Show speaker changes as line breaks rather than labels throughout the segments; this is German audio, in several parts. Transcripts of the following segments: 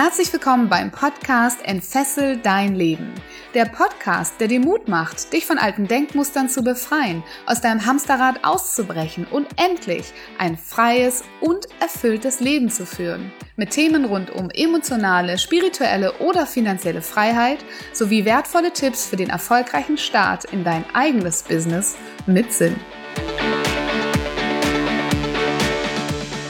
Herzlich willkommen beim Podcast Entfessel dein Leben. Der Podcast, der dir Mut macht, dich von alten Denkmustern zu befreien, aus deinem Hamsterrad auszubrechen und endlich ein freies und erfülltes Leben zu führen. Mit Themen rund um emotionale, spirituelle oder finanzielle Freiheit sowie wertvolle Tipps für den erfolgreichen Start in dein eigenes Business mit Sinn.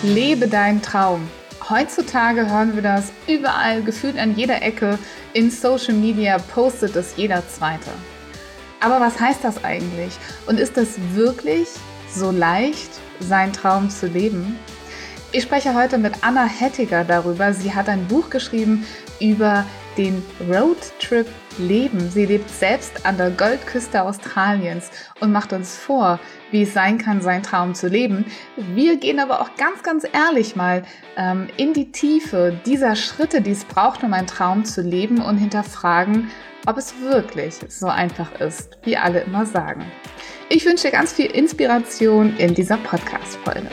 Lebe deinen Traum. Heutzutage hören wir das überall, gefühlt an jeder Ecke. In Social Media postet es jeder Zweite. Aber was heißt das eigentlich? Und ist es wirklich so leicht, seinen Traum zu leben? Ich spreche heute mit Anna Hettiger darüber. Sie hat ein Buch geschrieben über den Roadtrip Leben. Sie lebt selbst an der Goldküste Australiens und macht uns vor, wie es sein kann, seinen Traum zu leben. Wir gehen aber auch ganz, ganz ehrlich mal ähm, in die Tiefe dieser Schritte, die es braucht, um einen Traum zu leben und hinterfragen, ob es wirklich so einfach ist, wie alle immer sagen. Ich wünsche dir ganz viel Inspiration in dieser Podcast-Folge.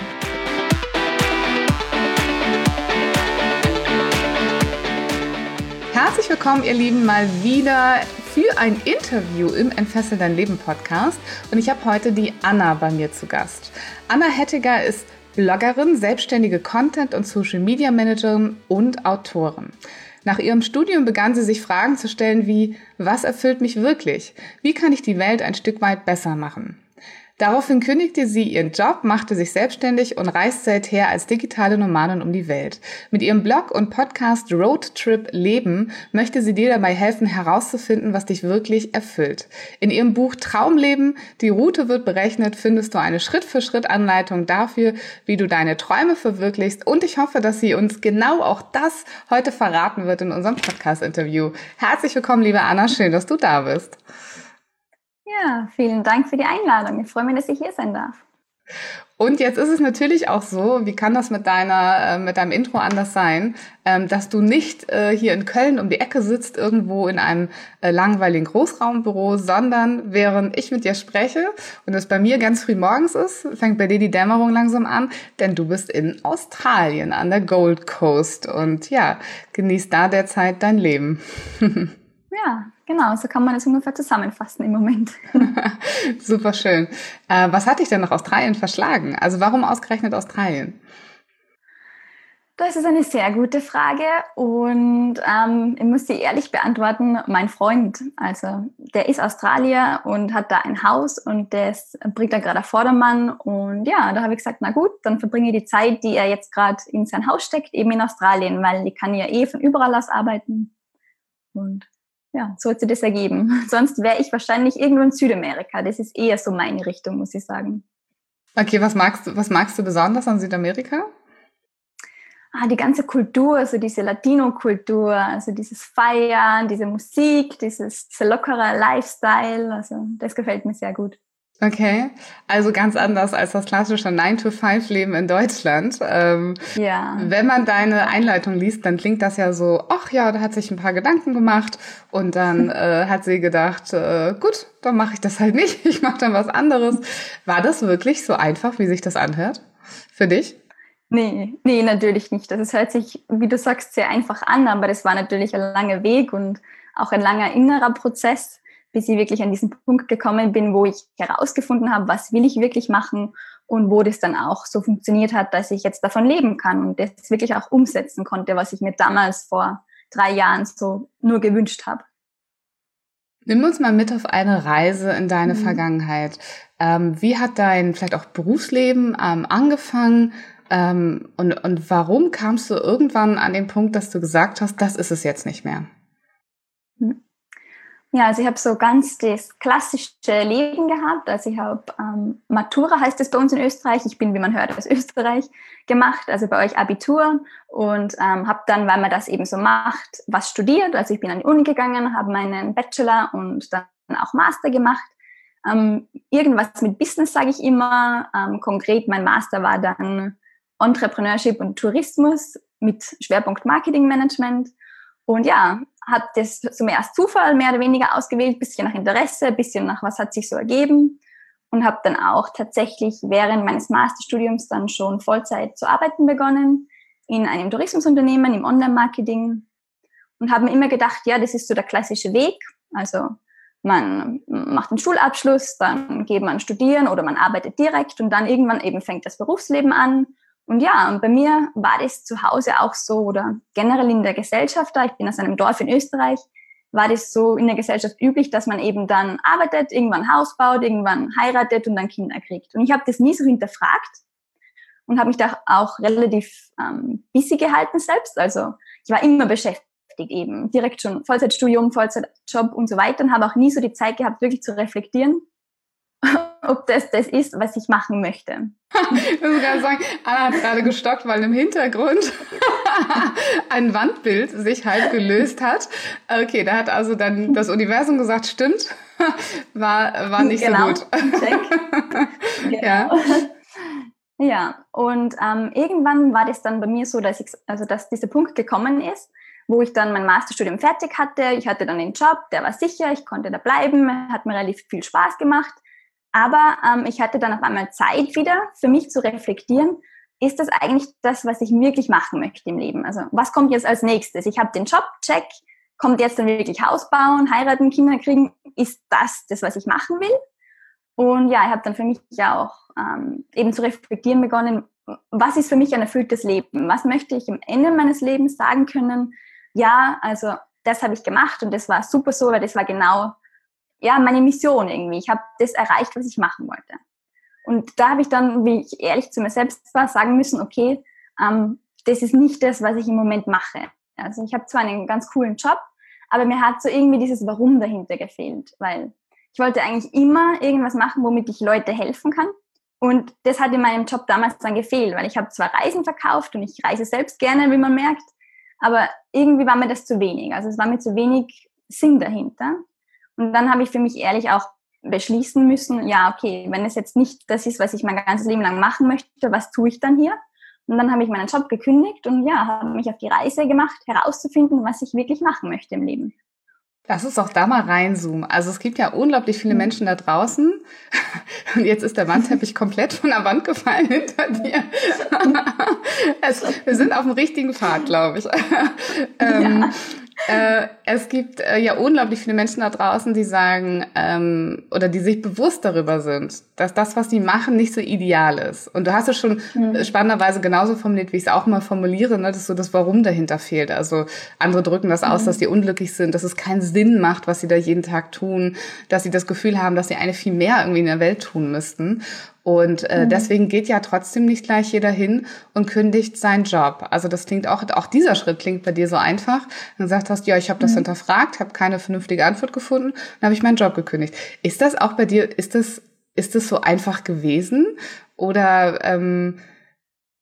Herzlich willkommen, ihr Lieben, mal wieder für ein Interview im Entfessel dein Leben Podcast. Und ich habe heute die Anna bei mir zu Gast. Anna Hettiger ist Bloggerin, selbstständige Content- und Social Media Managerin und Autorin. Nach ihrem Studium begann sie sich Fragen zu stellen wie, was erfüllt mich wirklich? Wie kann ich die Welt ein Stück weit besser machen? Daraufhin kündigte sie ihren Job, machte sich selbstständig und reist seither als digitale Nomadin um die Welt. Mit ihrem Blog und Podcast Road Trip Leben möchte sie dir dabei helfen, herauszufinden, was dich wirklich erfüllt. In ihrem Buch Traumleben, die Route wird berechnet, findest du eine Schritt-für-Schritt-Anleitung dafür, wie du deine Träume verwirklichst. Und ich hoffe, dass sie uns genau auch das heute verraten wird in unserem Podcast-Interview. Herzlich willkommen, liebe Anna. Schön, dass du da bist.
Ja, vielen Dank für die Einladung. Ich freue mich, dass ich hier sein darf.
Und jetzt ist es natürlich auch so, wie kann das mit deiner, äh, mit deinem Intro anders sein, ähm, dass du nicht äh, hier in Köln um die Ecke sitzt, irgendwo in einem äh, langweiligen Großraumbüro, sondern während ich mit dir spreche und es bei mir ganz früh morgens ist, fängt bei dir die Dämmerung langsam an, denn du bist in Australien an der Gold Coast und ja, genießt da derzeit dein Leben.
ja, Genau, so kann man es ungefähr zusammenfassen im Moment.
Super schön. Äh, was hat dich denn nach Australien verschlagen? Also warum ausgerechnet Australien?
Das ist eine sehr gute Frage und ähm, ich muss sie ehrlich beantworten. Mein Freund, also der ist Australier und hat da ein Haus und das bringt er gerade Vordermann. Und ja, da habe ich gesagt, na gut, dann verbringe ich die Zeit, die er jetzt gerade in sein Haus steckt, eben in Australien, weil ich kann ja eh von überall aus arbeiten. Und ja, so hat sich das ergeben. Sonst wäre ich wahrscheinlich irgendwo in Südamerika. Das ist eher so meine Richtung, muss ich sagen.
Okay, was magst du, was magst du besonders an Südamerika?
Ah, die ganze Kultur, also diese Latino-Kultur, also dieses Feiern, diese Musik, dieses, dieser lockere Lifestyle, also das gefällt mir sehr gut.
Okay, also ganz anders als das klassische 9-to-5-Leben in Deutschland. Ähm, ja. Wenn man deine Einleitung liest, dann klingt das ja so, ach ja, da hat sich ein paar Gedanken gemacht und dann äh, hat sie gedacht, äh, gut, dann mache ich das halt nicht, ich mache dann was anderes. War das wirklich so einfach, wie sich das anhört für dich?
Nee, nee, natürlich nicht. Das hört sich, wie du sagst, sehr einfach an, aber das war natürlich ein langer Weg und auch ein langer innerer Prozess bis ich wirklich an diesen Punkt gekommen bin, wo ich herausgefunden habe, was will ich wirklich machen und wo das dann auch so funktioniert hat, dass ich jetzt davon leben kann und das wirklich auch umsetzen konnte, was ich mir damals vor drei Jahren so nur gewünscht habe.
Nimm uns mal mit auf eine Reise in deine mhm. Vergangenheit. Ähm, wie hat dein vielleicht auch Berufsleben ähm, angefangen? Ähm, und, und warum kamst du irgendwann an den Punkt, dass du gesagt hast, das ist es jetzt nicht mehr?
Mhm. Ja, also ich habe so ganz das klassische Leben gehabt. Also ich habe ähm, Matura heißt es bei uns in Österreich. Ich bin, wie man hört, aus Österreich gemacht, also bei euch Abitur und ähm, habe dann, weil man das eben so macht, was studiert. Also ich bin an die Uni gegangen, habe meinen Bachelor und dann auch Master gemacht. Ähm, irgendwas mit Business sage ich immer. Ähm, konkret mein Master war dann Entrepreneurship und Tourismus mit Schwerpunkt Marketing Management. Und ja, habe das zum ersten Zufall mehr oder weniger ausgewählt, bisschen nach Interesse, bisschen nach was hat sich so ergeben und habe dann auch tatsächlich während meines Masterstudiums dann schon Vollzeit zu arbeiten begonnen. in einem Tourismusunternehmen, im Online-Marketing und habe mir immer gedacht, ja, das ist so der klassische Weg. Also man macht den Schulabschluss, dann geht man studieren oder man arbeitet direkt und dann irgendwann eben fängt das Berufsleben an. Und ja, bei mir war das zu Hause auch so oder generell in der Gesellschaft da, ich bin aus einem Dorf in Österreich, war das so in der Gesellschaft üblich, dass man eben dann arbeitet, irgendwann Haus baut, irgendwann heiratet und dann Kinder kriegt. Und ich habe das nie so hinterfragt und habe mich da auch relativ ähm, busy gehalten selbst. Also ich war immer beschäftigt eben, direkt schon Vollzeitstudium, Vollzeitjob und so weiter und habe auch nie so die Zeit gehabt, wirklich zu reflektieren, ob das das ist, was ich machen möchte.
ich muss gerade sagen, Anna hat gerade gestockt, weil im Hintergrund ein Wandbild sich halb gelöst hat. Okay, da hat also dann das Universum gesagt, stimmt, war, war nicht genau. so gut.
Genau. Ja. Ja, und ähm, irgendwann war das dann bei mir so, dass ich, also dass dieser Punkt gekommen ist, wo ich dann mein Masterstudium fertig hatte. Ich hatte dann den Job, der war sicher, ich konnte da bleiben, hat mir relativ viel Spaß gemacht. Aber ähm, ich hatte dann auf einmal Zeit wieder für mich zu reflektieren, ist das eigentlich das, was ich wirklich machen möchte im Leben? Also was kommt jetzt als nächstes? Ich habe den Job, check, kommt jetzt dann wirklich Haus bauen, heiraten, Kinder kriegen? Ist das das, was ich machen will? Und ja, ich habe dann für mich ja auch ähm, eben zu reflektieren begonnen, was ist für mich ein erfülltes Leben? Was möchte ich am Ende meines Lebens sagen können? Ja, also das habe ich gemacht und das war super so, weil das war genau ja meine Mission irgendwie. Ich habe das erreicht, was ich machen wollte. Und da habe ich dann, wie ich ehrlich zu mir selbst war, sagen müssen, okay, ähm, das ist nicht das, was ich im Moment mache. Also ich habe zwar einen ganz coolen Job, aber mir hat so irgendwie dieses Warum dahinter gefehlt, weil ich wollte eigentlich immer irgendwas machen, womit ich Leute helfen kann. Und das hat in meinem Job damals dann gefehlt, weil ich habe zwar Reisen verkauft und ich reise selbst gerne, wie man merkt, aber irgendwie war mir das zu wenig. Also es war mir zu wenig Sinn dahinter. Und dann habe ich für mich ehrlich auch beschließen müssen, ja, okay, wenn es jetzt nicht das ist, was ich mein ganzes Leben lang machen möchte, was tue ich dann hier? Und dann habe ich meinen Job gekündigt und ja, habe mich auf die Reise gemacht, herauszufinden, was ich wirklich machen möchte im Leben.
Lass uns doch da mal reinzoomen. Also es gibt ja unglaublich viele mhm. Menschen da draußen. Und jetzt ist der Wandteppich komplett von der Wand gefallen hinter dir. es, wir sind auf dem richtigen Pfad, glaube ich. ähm, ja. Äh, es gibt äh, ja unglaublich viele Menschen da draußen, die sagen ähm, oder die sich bewusst darüber sind, dass das, was sie machen, nicht so ideal ist. Und du hast es schon mhm. spannenderweise genauso formuliert, wie ich es auch mal formuliere, ne, dass so das Warum dahinter fehlt. Also andere drücken das aus, mhm. dass sie unglücklich sind, dass es keinen Sinn macht, was sie da jeden Tag tun, dass sie das Gefühl haben, dass sie eine viel mehr irgendwie in der Welt tun müssten. Und äh, mhm. deswegen geht ja trotzdem nicht gleich jeder hin und kündigt seinen Job. Also das klingt auch, auch dieser Schritt klingt bei dir so einfach. Dann gesagt hast, ja, ich habe das mhm. hinterfragt, habe keine vernünftige Antwort gefunden, dann habe ich meinen Job gekündigt. Ist das auch bei dir, ist das, ist das so einfach gewesen? Oder ähm,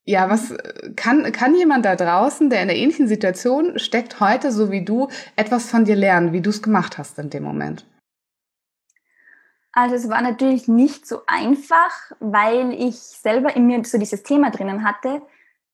ja, was kann, kann jemand da draußen, der in einer ähnlichen Situation steckt, heute, so wie du, etwas von dir lernen, wie du es gemacht hast in dem Moment?
Also es war natürlich nicht so einfach, weil ich selber in mir so dieses Thema drinnen hatte.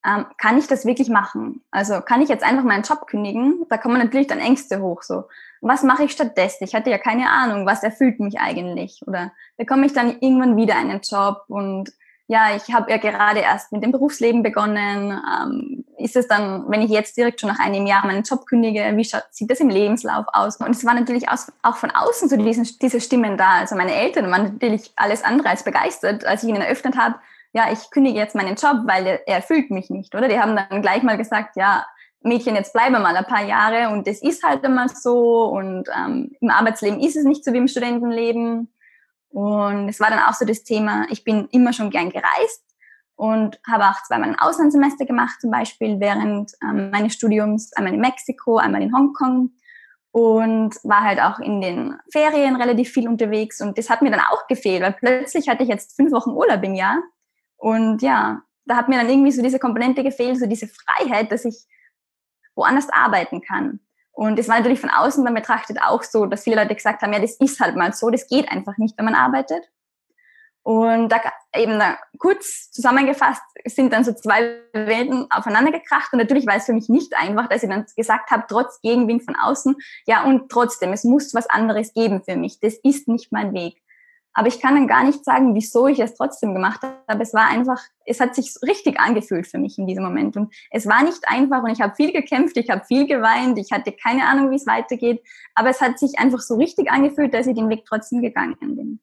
Ähm, kann ich das wirklich machen? Also kann ich jetzt einfach meinen Job kündigen? Da kommen natürlich dann Ängste hoch. So, was mache ich stattdessen? Ich hatte ja keine Ahnung, was erfüllt mich eigentlich? Oder bekomme ich dann irgendwann wieder einen Job und ja, ich habe ja gerade erst mit dem Berufsleben begonnen. Ähm, ist es dann, wenn ich jetzt direkt schon nach einem Jahr meinen Job kündige, wie schaut, sieht das im Lebenslauf aus? Und es war natürlich auch von außen so diesen, diese Stimmen da. Also meine Eltern waren natürlich alles andere als begeistert, als ich ihnen eröffnet habe, ja, ich kündige jetzt meinen Job, weil er, er erfüllt mich nicht, oder? Die haben dann gleich mal gesagt, ja, Mädchen, jetzt bleibe mal ein paar Jahre und das ist halt immer so und ähm, im Arbeitsleben ist es nicht so wie im Studentenleben. Und es war dann auch so das Thema, ich bin immer schon gern gereist und habe auch zweimal ein Auslandssemester gemacht, zum Beispiel während ähm, meines Studiums, einmal in Mexiko, einmal in Hongkong und war halt auch in den Ferien relativ viel unterwegs und das hat mir dann auch gefehlt, weil plötzlich hatte ich jetzt fünf Wochen Urlaub im Jahr und ja, da hat mir dann irgendwie so diese Komponente gefehlt, so diese Freiheit, dass ich woanders arbeiten kann. Und es war natürlich von außen dann betrachtet auch so, dass viele Leute gesagt haben, ja, das ist halt mal so, das geht einfach nicht, wenn man arbeitet. Und da eben da kurz zusammengefasst sind dann so zwei Welten aufeinander gekracht. Und natürlich war es für mich nicht einfach, dass ich dann gesagt habe, trotz Gegenwind von außen, ja, und trotzdem, es muss was anderes geben für mich. Das ist nicht mein Weg. Aber ich kann dann gar nicht sagen, wieso ich es trotzdem gemacht habe. Es war einfach, es hat sich richtig angefühlt für mich in diesem Moment. Und es war nicht einfach und ich habe viel gekämpft, ich habe viel geweint, ich hatte keine Ahnung, wie es weitergeht. Aber es hat sich einfach so richtig angefühlt, dass ich den Weg trotzdem gegangen bin.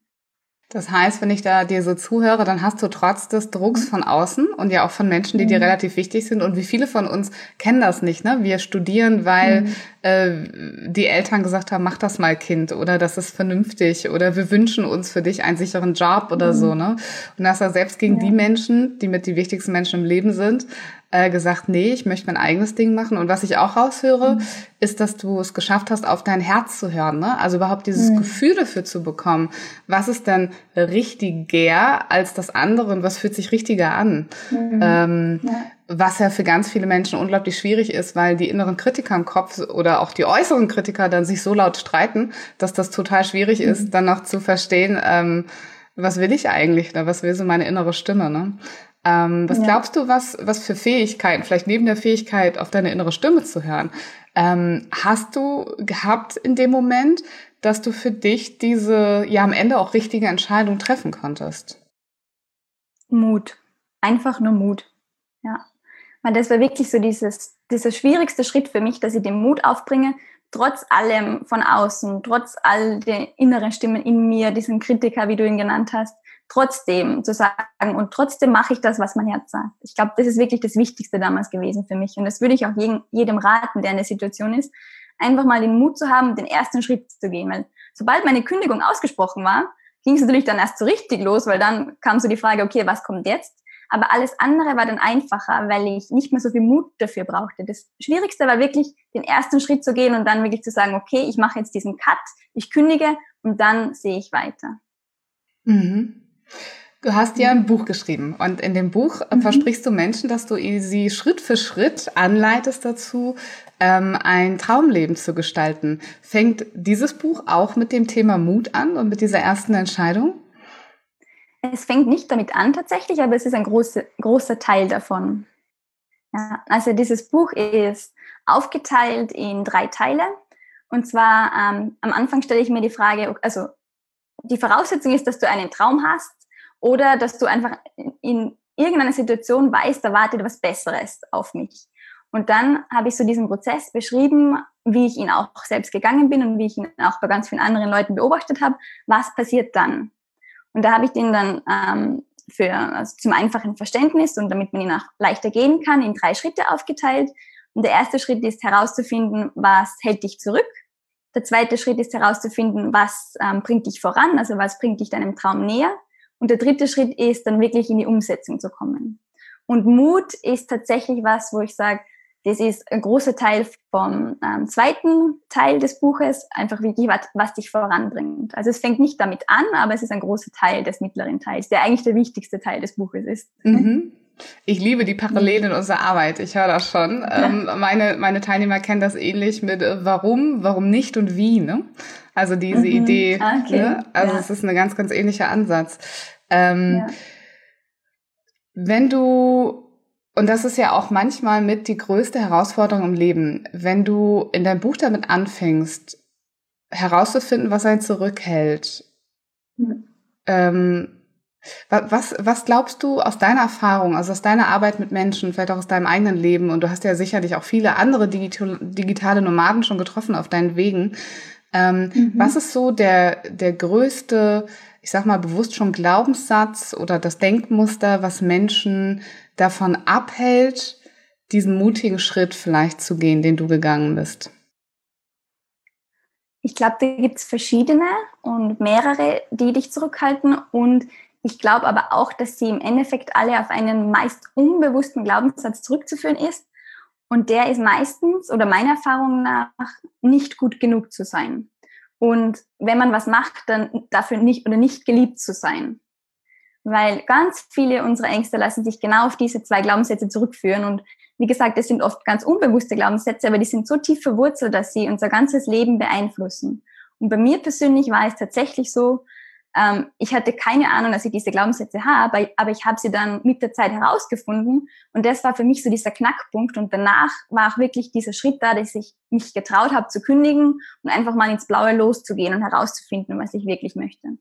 Das heißt, wenn ich da dir so zuhöre, dann hast du trotz des Drucks von außen und ja auch von Menschen, die dir mhm. relativ wichtig sind. Und wie viele von uns kennen das nicht, ne? Wir studieren, weil mhm. äh, die Eltern gesagt haben, mach das mal, Kind, oder das ist vernünftig, oder wir wünschen uns für dich einen sicheren Job oder mhm. so, ne? Und das ja selbst gegen ja. die Menschen, die mit die wichtigsten Menschen im Leben sind, äh, gesagt, nee, ich möchte mein eigenes Ding machen. Und was ich auch raushöre, mhm. ist, dass du es geschafft hast, auf dein Herz zu hören. Ne? Also überhaupt dieses mhm. Gefühl dafür zu bekommen. Was ist denn richtiger als das andere und was fühlt sich richtiger an? Mhm. Ähm, ja. Was ja für ganz viele Menschen unglaublich schwierig ist, weil die inneren Kritiker im Kopf oder auch die äußeren Kritiker dann sich so laut streiten, dass das total schwierig ist, mhm. dann noch zu verstehen, ähm, was will ich eigentlich oder was will so meine innere Stimme, ne? Ähm, was ja. glaubst du, was, was für Fähigkeiten, vielleicht neben der Fähigkeit, auf deine innere Stimme zu hören, ähm, hast du gehabt in dem Moment, dass du für dich diese, ja, am Ende auch richtige Entscheidung treffen konntest?
Mut. Einfach nur Mut. Ja. Weil das war wirklich so dieses, dieser schwierigste Schritt für mich, dass ich den Mut aufbringe, trotz allem von außen, trotz all den inneren Stimmen in mir, diesen Kritiker, wie du ihn genannt hast, trotzdem zu sagen und trotzdem mache ich das, was mein Herz sagt. Ich glaube, das ist wirklich das Wichtigste damals gewesen für mich und das würde ich auch jedem, jedem raten, der in der Situation ist, einfach mal den Mut zu haben, den ersten Schritt zu gehen, weil sobald meine Kündigung ausgesprochen war, ging es natürlich dann erst so richtig los, weil dann kam so die Frage, okay, was kommt jetzt? Aber alles andere war dann einfacher, weil ich nicht mehr so viel Mut dafür brauchte. Das Schwierigste war wirklich, den ersten Schritt zu gehen und dann wirklich zu sagen, okay, ich mache jetzt diesen Cut, ich kündige und dann sehe ich weiter.
Mhm. Du hast ja ein Buch geschrieben und in dem Buch äh, mhm. versprichst du Menschen, dass du sie Schritt für Schritt anleitest dazu, ähm, ein Traumleben zu gestalten. Fängt dieses Buch auch mit dem Thema Mut an und mit dieser ersten Entscheidung?
Es fängt nicht damit an tatsächlich, aber es ist ein großer, großer Teil davon. Ja, also dieses Buch ist aufgeteilt in drei Teile. Und zwar ähm, am Anfang stelle ich mir die Frage, also die Voraussetzung ist, dass du einen Traum hast oder dass du einfach in irgendeiner Situation weißt, da wartet was Besseres auf mich. Und dann habe ich so diesen Prozess beschrieben, wie ich ihn auch selbst gegangen bin und wie ich ihn auch bei ganz vielen anderen Leuten beobachtet habe. Was passiert dann? Und da habe ich den dann ähm, für, also zum einfachen Verständnis und damit man ihn auch leichter gehen kann, in drei Schritte aufgeteilt. Und der erste Schritt ist herauszufinden, was hält dich zurück? Der zweite Schritt ist herauszufinden, was ähm, bringt dich voran, also was bringt dich deinem Traum näher. Und der dritte Schritt ist dann wirklich in die Umsetzung zu kommen. Und Mut ist tatsächlich was, wo ich sage, das ist ein großer Teil vom ähm, zweiten Teil des Buches, einfach wirklich was, was dich voranbringt. Also es fängt nicht damit an, aber es ist ein großer Teil des mittleren Teils, der eigentlich der wichtigste Teil des Buches ist.
Mhm. Ich liebe die Parallelen in unserer Arbeit. Ich höre das schon. Ja. Ähm, meine, meine Teilnehmer kennen das ähnlich mit äh, warum, warum nicht und wie. Ne? Also diese mhm. Idee. Ah, okay. Ne? Also ja. es ist ein ganz, ganz ähnlicher Ansatz. Ähm, ja. Wenn du und das ist ja auch manchmal mit die größte Herausforderung im Leben, wenn du in deinem Buch damit anfängst, herauszufinden, was einen zurückhält. Mhm. Ähm, was, was glaubst du aus deiner Erfahrung, also aus deiner Arbeit mit Menschen, vielleicht auch aus deinem eigenen Leben, und du hast ja sicherlich auch viele andere digital, digitale Nomaden schon getroffen auf deinen Wegen. Ähm, mhm. Was ist so der, der größte, ich sag mal bewusst schon Glaubenssatz oder das Denkmuster, was Menschen davon abhält, diesen mutigen Schritt vielleicht zu gehen, den du gegangen bist?
Ich glaube, da gibt es verschiedene und mehrere, die dich zurückhalten. Und ich glaube aber auch, dass sie im Endeffekt alle auf einen meist unbewussten Glaubenssatz zurückzuführen ist. Und der ist meistens oder meiner Erfahrung nach nicht gut genug zu sein. Und wenn man was macht, dann dafür nicht oder nicht geliebt zu sein. Weil ganz viele unserer Ängste lassen sich genau auf diese zwei Glaubenssätze zurückführen. Und wie gesagt, es sind oft ganz unbewusste Glaubenssätze, aber die sind so tief verwurzelt, dass sie unser ganzes Leben beeinflussen. Und bei mir persönlich war es tatsächlich so, ähm, ich hatte keine Ahnung, dass ich diese Glaubenssätze habe, aber ich habe sie dann mit der Zeit herausgefunden und das war für mich so dieser Knackpunkt und danach war auch wirklich dieser Schritt da, dass ich mich getraut habe zu kündigen und einfach mal ins Blaue loszugehen und herauszufinden, was ich wirklich möchte.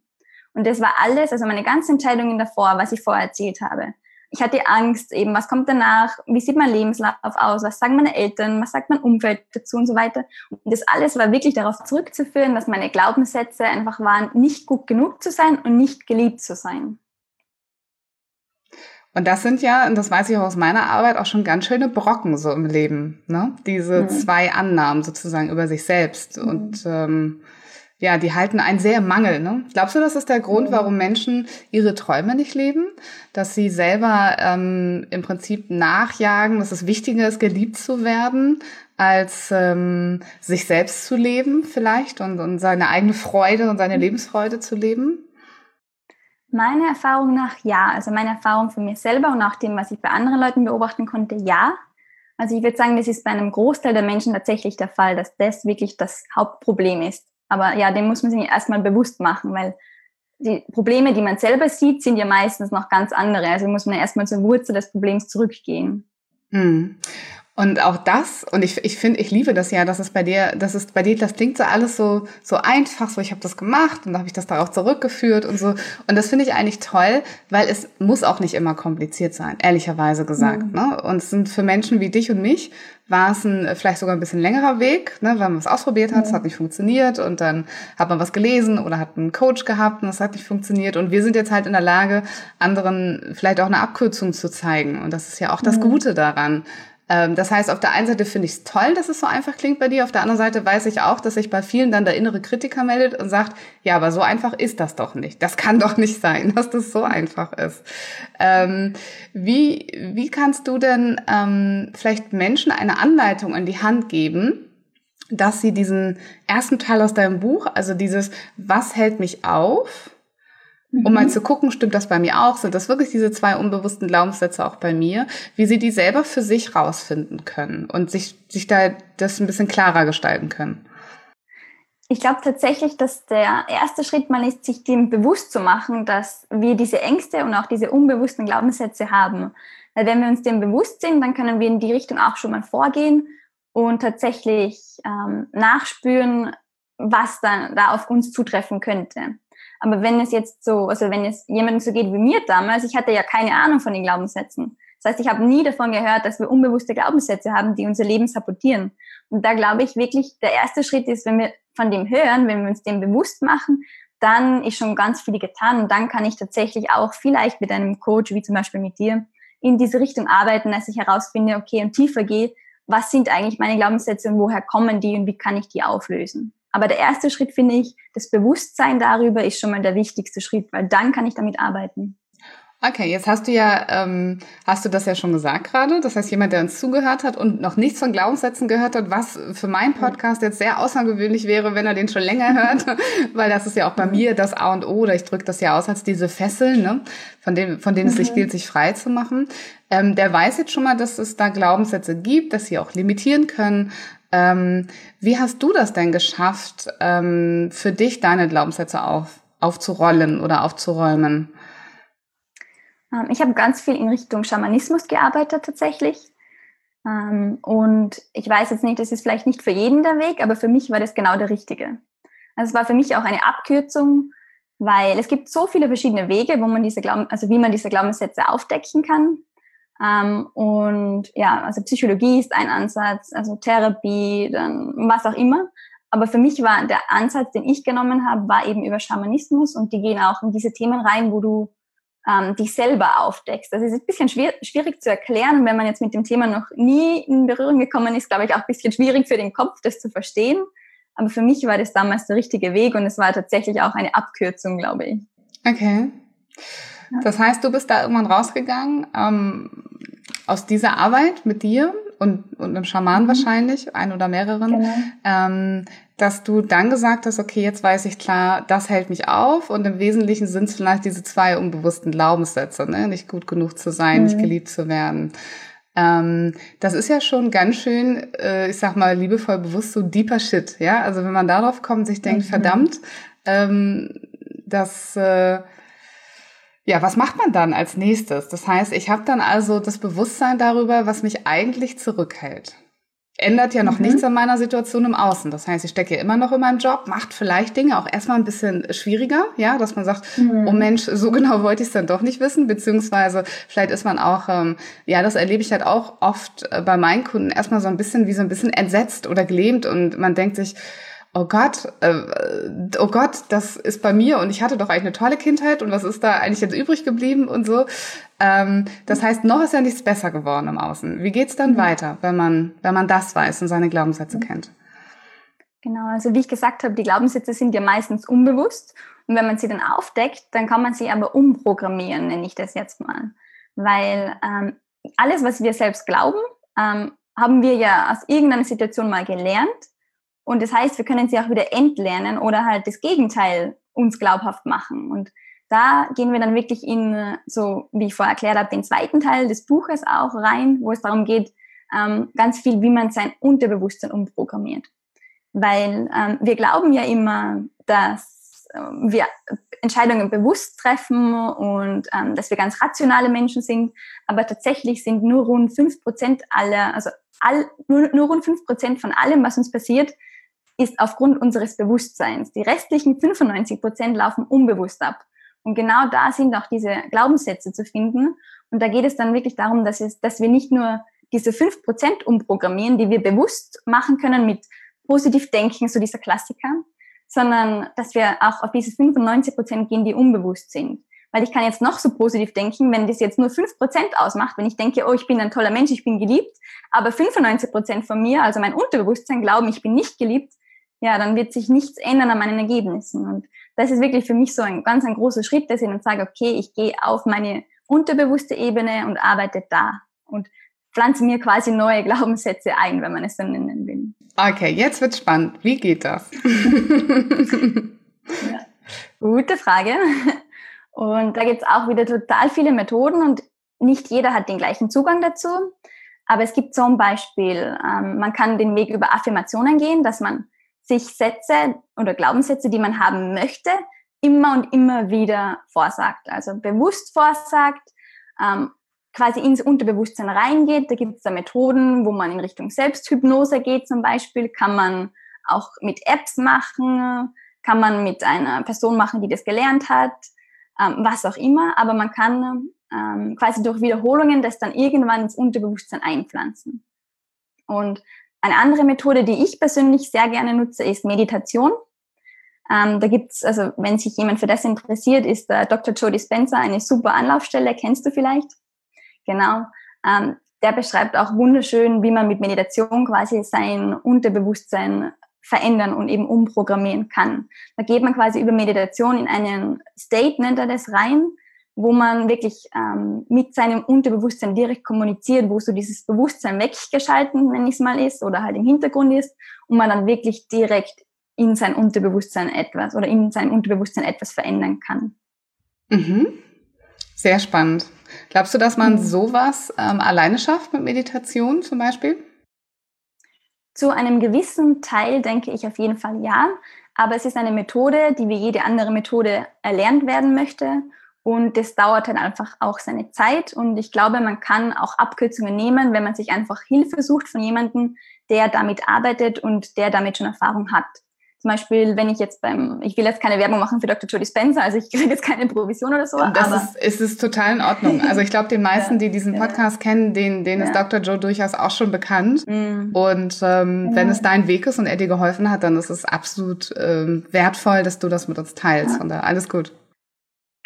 Und das war alles, also meine ganzen Entscheidungen davor, was ich vorher erzählt habe. Ich hatte Angst eben, was kommt danach, wie sieht mein Lebenslauf aus, was sagen meine Eltern, was sagt mein Umfeld dazu und so weiter. Und das alles war wirklich darauf zurückzuführen, dass meine Glaubenssätze einfach waren, nicht gut genug zu sein und nicht geliebt zu sein.
Und das sind ja, und das weiß ich auch aus meiner Arbeit, auch schon ganz schöne Brocken so im Leben, ne? Diese mhm. zwei Annahmen sozusagen über sich selbst. Mhm. Und ähm, ja, die halten einen sehr im Mangel. Ne? Glaubst du, das ist der Grund, warum Menschen ihre Träume nicht leben? Dass sie selber ähm, im Prinzip nachjagen, dass es wichtiger ist, geliebt zu werden, als ähm, sich selbst zu leben vielleicht und, und seine eigene Freude und seine Lebensfreude zu leben?
Meiner Erfahrung nach ja. Also meine Erfahrung von mir selber und auch dem, was ich bei anderen Leuten beobachten konnte, ja. Also ich würde sagen, das ist bei einem Großteil der Menschen tatsächlich der Fall, dass das wirklich das Hauptproblem ist. Aber ja, dem muss man sich erstmal bewusst machen, weil die Probleme, die man selber sieht, sind ja meistens noch ganz andere. Also muss man erstmal zur Wurzel des Problems zurückgehen.
Hm. Und auch das, und ich, ich finde, ich liebe das ja, dass es bei dir, das ist bei dir, das klingt so alles so, so einfach, so ich habe das gemacht und dann habe ich das darauf zurückgeführt und so. Und das finde ich eigentlich toll, weil es muss auch nicht immer kompliziert sein, ehrlicherweise gesagt. Mhm. Ne? Und es sind für Menschen wie dich und mich, war es ein vielleicht sogar ein bisschen längerer Weg, ne, weil man was ausprobiert hat, es hat nicht funktioniert und dann hat man was gelesen oder hat einen Coach gehabt und es hat nicht funktioniert. Und wir sind jetzt halt in der Lage, anderen vielleicht auch eine Abkürzung zu zeigen. Und das ist ja auch das Gute daran das heißt, auf der einen Seite finde ich es toll, dass es so einfach klingt bei dir. Auf der anderen Seite weiß ich auch, dass sich bei vielen dann der innere Kritiker meldet und sagt, ja, aber so einfach ist das doch nicht. Das kann doch nicht sein, dass das so einfach ist. Ähm, wie, wie kannst du denn ähm, vielleicht Menschen eine Anleitung an die Hand geben, dass sie diesen ersten Teil aus deinem Buch, also dieses, was hält mich auf, um mal mhm. zu gucken, stimmt das bei mir auch? Sind das wirklich diese zwei unbewussten Glaubenssätze auch bei mir? Wie sie die selber für sich rausfinden können und sich, sich da das ein bisschen klarer gestalten können?
Ich glaube tatsächlich, dass der erste Schritt mal ist, sich dem bewusst zu machen, dass wir diese Ängste und auch diese unbewussten Glaubenssätze haben. Weil wenn wir uns dem bewusst sind, dann können wir in die Richtung auch schon mal vorgehen und tatsächlich ähm, nachspüren, was dann da auf uns zutreffen könnte. Aber wenn es jetzt so, also wenn es jemandem so geht wie mir damals, ich hatte ja keine Ahnung von den Glaubenssätzen. Das heißt, ich habe nie davon gehört, dass wir unbewusste Glaubenssätze haben, die unser Leben sabotieren. Und da glaube ich wirklich, der erste Schritt ist, wenn wir von dem hören, wenn wir uns dem bewusst machen, dann ist schon ganz viel getan. Und dann kann ich tatsächlich auch vielleicht mit einem Coach, wie zum Beispiel mit dir, in diese Richtung arbeiten, dass ich herausfinde, okay, und tiefer gehe, was sind eigentlich meine Glaubenssätze und woher kommen die und wie kann ich die auflösen. Aber der erste Schritt, finde ich, das Bewusstsein darüber ist schon mal der wichtigste Schritt, weil dann kann ich damit arbeiten.
Okay, jetzt hast du ja, ähm, hast du das ja schon gesagt gerade. Das heißt, jemand, der uns zugehört hat und noch nichts von Glaubenssätzen gehört hat, was für meinen Podcast jetzt sehr außergewöhnlich wäre, wenn er den schon länger hört, weil das ist ja auch bei mir das A und O, oder ich drücke das ja aus als diese Fesseln, ne, von denen, von denen es sich mhm. gilt, sich frei zu machen. Ähm, der weiß jetzt schon mal, dass es da Glaubenssätze gibt, dass sie auch limitieren können, ähm, wie hast du das denn geschafft, ähm, für dich deine Glaubenssätze auf, aufzurollen oder aufzuräumen?
Ähm, ich habe ganz viel in Richtung Schamanismus gearbeitet tatsächlich. Ähm, und ich weiß jetzt nicht, das ist vielleicht nicht für jeden der Weg, aber für mich war das genau der richtige. Also es war für mich auch eine Abkürzung, weil es gibt so viele verschiedene Wege, wo man diese Glauben, also wie man diese Glaubenssätze aufdecken kann. Ähm, und ja, also Psychologie ist ein Ansatz, also Therapie, dann was auch immer. Aber für mich war der Ansatz, den ich genommen habe, war eben über Schamanismus und die gehen auch in diese Themen rein, wo du ähm, dich selber aufdeckst. Das ist ein bisschen schwierig, schwierig zu erklären. wenn man jetzt mit dem Thema noch nie in Berührung gekommen ist, glaube ich auch ein bisschen schwierig für den Kopf, das zu verstehen. Aber für mich war das damals der richtige Weg und es war tatsächlich auch eine Abkürzung, glaube ich.
Okay. Das heißt, du bist da irgendwann rausgegangen ähm, aus dieser Arbeit mit dir und, und einem Schaman mhm. wahrscheinlich, ein oder mehreren, genau. ähm, dass du dann gesagt hast, okay, jetzt weiß ich klar, das hält mich auf und im Wesentlichen sind es vielleicht diese zwei unbewussten Glaubenssätze, ne? nicht gut genug zu sein, mhm. nicht geliebt zu werden. Ähm, das ist ja schon ganz schön, äh, ich sag mal, liebevoll bewusst so deeper Shit, ja. Also wenn man darauf kommt, sich denkt, mhm. verdammt, ähm, das äh, ja, was macht man dann als nächstes? Das heißt, ich habe dann also das Bewusstsein darüber, was mich eigentlich zurückhält. ändert ja noch mhm. nichts an meiner Situation im Außen. Das heißt, ich stecke ja immer noch in meinem Job, macht vielleicht Dinge auch erstmal ein bisschen schwieriger, ja, dass man sagt, mhm. oh Mensch, so genau wollte ich es dann doch nicht wissen, beziehungsweise vielleicht ist man auch, ähm, ja, das erlebe ich halt auch oft äh, bei meinen Kunden erstmal so ein bisschen wie so ein bisschen entsetzt oder gelähmt und man denkt sich, oh Gott, äh, oh Gott, das ist bei mir und ich hatte doch eigentlich eine tolle Kindheit und was ist da eigentlich jetzt übrig geblieben und so. Ähm, das heißt, noch ist ja nichts besser geworden im Außen. Wie geht's dann mhm. weiter, wenn man, wenn man das weiß und seine Glaubenssätze mhm. kennt?
Genau, also wie ich gesagt habe, die Glaubenssätze sind ja meistens unbewusst und wenn man sie dann aufdeckt, dann kann man sie aber umprogrammieren, nenne ich das jetzt mal. Weil ähm, alles, was wir selbst glauben, ähm, haben wir ja aus irgendeiner Situation mal gelernt und das heißt, wir können sie auch wieder entlernen oder halt das Gegenteil uns glaubhaft machen. Und da gehen wir dann wirklich in, so wie ich vorher erklärt habe, den zweiten Teil des Buches auch rein, wo es darum geht, ähm, ganz viel, wie man sein Unterbewusstsein umprogrammiert. Weil ähm, wir glauben ja immer, dass äh, wir Entscheidungen bewusst treffen und ähm, dass wir ganz rationale Menschen sind, aber tatsächlich sind nur rund fünf Prozent aller, also all, nur, nur rund fünf Prozent von allem, was uns passiert, ist aufgrund unseres Bewusstseins. Die restlichen 95 Prozent laufen unbewusst ab. Und genau da sind auch diese Glaubenssätze zu finden. Und da geht es dann wirklich darum, dass, es, dass wir nicht nur diese 5 Prozent umprogrammieren, die wir bewusst machen können mit positiv denken, so dieser Klassiker, sondern dass wir auch auf diese 95 Prozent gehen, die unbewusst sind. Weil ich kann jetzt noch so positiv denken, wenn das jetzt nur 5 Prozent ausmacht, wenn ich denke, oh, ich bin ein toller Mensch, ich bin geliebt, aber 95 Prozent von mir, also mein Unterbewusstsein, glauben, ich bin nicht geliebt, ja, dann wird sich nichts ändern an meinen Ergebnissen. Und das ist wirklich für mich so ein ganz ein großer Schritt, dass ich dann sage, okay, ich gehe auf meine unterbewusste Ebene und arbeite da und pflanze mir quasi neue Glaubenssätze ein, wenn man es dann nennen will.
Okay, jetzt wird spannend. Wie geht das?
ja. Gute Frage. Und da gibt es auch wieder total viele Methoden und nicht jeder hat den gleichen Zugang dazu. Aber es gibt zum Beispiel, ähm, man kann den Weg über Affirmationen gehen, dass man sich Sätze oder Glaubenssätze, die man haben möchte, immer und immer wieder vorsagt. Also bewusst vorsagt, ähm, quasi ins Unterbewusstsein reingeht. Da gibt es da Methoden, wo man in Richtung Selbsthypnose geht zum Beispiel. Kann man auch mit Apps machen, kann man mit einer Person machen, die das gelernt hat, ähm, was auch immer. Aber man kann ähm, quasi durch Wiederholungen das dann irgendwann ins Unterbewusstsein einpflanzen. Und eine andere Methode, die ich persönlich sehr gerne nutze, ist Meditation. Ähm, da gibt's, also wenn sich jemand für das interessiert, ist der Dr. Joe Dispenza eine super Anlaufstelle, kennst du vielleicht? Genau. Ähm, der beschreibt auch wunderschön, wie man mit Meditation quasi sein Unterbewusstsein verändern und eben umprogrammieren kann. Da geht man quasi über Meditation in einen State, nennt er das, rein, wo man wirklich ähm, mit seinem Unterbewusstsein direkt kommuniziert, wo so dieses Bewusstsein weggeschalten, wenn es mal ist, oder halt im Hintergrund ist, und man dann wirklich direkt in sein Unterbewusstsein etwas oder in sein Unterbewusstsein etwas verändern kann.
Mhm. Sehr spannend. Glaubst du, dass man mhm. sowas ähm, alleine schafft mit Meditation zum Beispiel?
Zu einem gewissen Teil denke ich auf jeden Fall ja. Aber es ist eine Methode, die wie jede andere Methode erlernt werden möchte. Und das dauert dann einfach auch seine Zeit. Und ich glaube, man kann auch Abkürzungen nehmen, wenn man sich einfach Hilfe sucht von jemandem, der damit arbeitet und der damit schon Erfahrung hat. Zum Beispiel, wenn ich jetzt beim, ich will jetzt keine Werbung machen für Dr. Joe Dispenza, also ich kriege jetzt keine Provision oder so.
Das aber ist, ist, ist total in Ordnung. Also ich glaube, den meisten, die diesen Podcast ja. kennen, denen, denen ja. ist Dr. Joe durchaus auch schon bekannt. Mhm. Und ähm, ja. wenn es dein Weg ist und er dir geholfen hat, dann ist es absolut ähm, wertvoll, dass du das mit uns teilst. Von daher alles gut.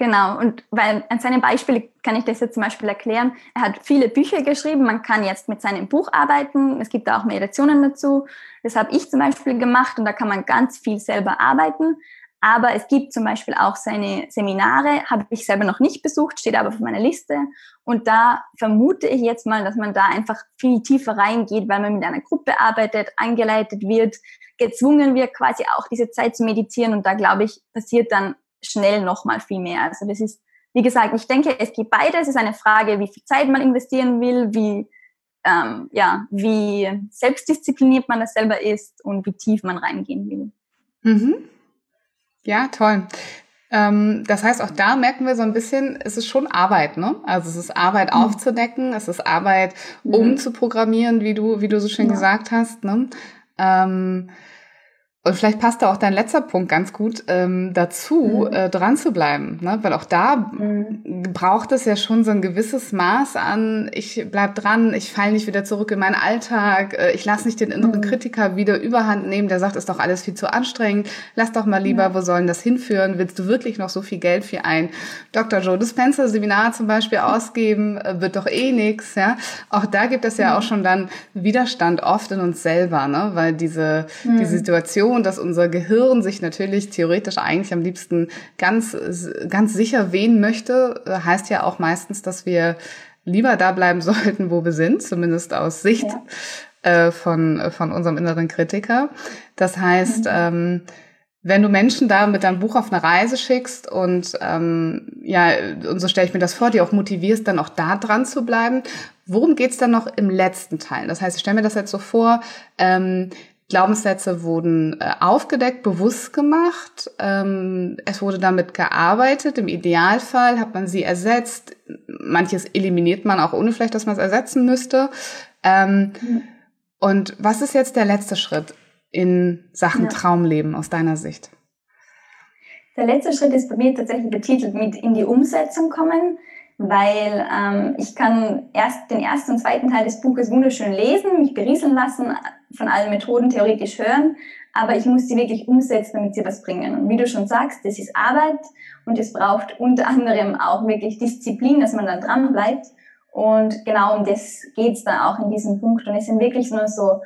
Genau, und weil an seinem Beispiel kann ich das jetzt zum Beispiel erklären. Er hat viele Bücher geschrieben, man kann jetzt mit seinem Buch arbeiten, es gibt auch Meditationen dazu. Das habe ich zum Beispiel gemacht und da kann man ganz viel selber arbeiten. Aber es gibt zum Beispiel auch seine Seminare, habe ich selber noch nicht besucht, steht aber auf meiner Liste. Und da vermute ich jetzt mal, dass man da einfach viel tiefer reingeht, weil man mit einer Gruppe arbeitet, angeleitet wird, gezwungen wird, quasi auch diese Zeit zu meditieren. Und da glaube ich, passiert dann schnell nochmal viel mehr. Also das ist, wie gesagt, ich denke, es gibt beides. Es ist eine Frage, wie viel Zeit man investieren will, wie, ähm, ja, wie selbstdiszipliniert man das selber ist und wie tief man reingehen will.
Mhm. Ja, toll. Ähm, das heißt, auch da merken wir so ein bisschen, es ist schon Arbeit, ne? Also es ist Arbeit mhm. aufzudecken, es ist Arbeit mhm. umzuprogrammieren, wie du, wie du so schön ja. gesagt hast, ne? Ähm, und vielleicht passt da auch dein letzter Punkt ganz gut ähm, dazu, mhm. äh, dran zu bleiben, ne? weil auch da mhm. braucht es ja schon so ein gewisses Maß an, ich bleib dran, ich falle nicht wieder zurück in meinen Alltag, äh, ich lasse nicht den inneren mhm. Kritiker wieder überhand nehmen, der sagt, ist doch alles viel zu anstrengend, lass doch mal lieber, wo sollen das hinführen, willst du wirklich noch so viel Geld für ein Dr. Joe Dispenza Seminar zum Beispiel ausgeben, äh, wird doch eh nix, ja. Auch da gibt es ja auch mhm. schon dann Widerstand oft in uns selber, ne? weil diese, diese mhm. Situation Situation, dass unser Gehirn sich natürlich theoretisch eigentlich am liebsten ganz, ganz sicher wehen möchte, äh, heißt ja auch meistens, dass wir lieber da bleiben sollten, wo wir sind, zumindest aus Sicht ja. äh, von, von unserem inneren Kritiker. Das heißt, mhm. ähm, wenn du Menschen da mit deinem Buch auf eine Reise schickst und ähm, ja, und so stelle ich mir das vor, die auch motivierst, dann auch da dran zu bleiben. Worum geht's dann noch im letzten Teil? Das heißt, ich stelle mir das jetzt so vor, ähm, Glaubenssätze wurden äh, aufgedeckt, bewusst gemacht. Ähm, es wurde damit gearbeitet. Im Idealfall hat man sie ersetzt. Manches eliminiert man auch ohne vielleicht, dass man es ersetzen müsste. Ähm, mhm. Und was ist jetzt der letzte Schritt in Sachen ja. Traumleben aus deiner Sicht?
Der letzte Schritt ist bei mir tatsächlich betitelt mit in die Umsetzung kommen weil ähm, ich kann erst den ersten und zweiten Teil des Buches wunderschön lesen, mich berieseln lassen, von allen Methoden theoretisch hören, aber ich muss sie wirklich umsetzen, damit sie was bringen. Und wie du schon sagst, das ist Arbeit und es braucht unter anderem auch wirklich Disziplin, dass man dann dran bleibt. Und genau um das geht's dann auch in diesem Punkt. Und es sind wirklich nur so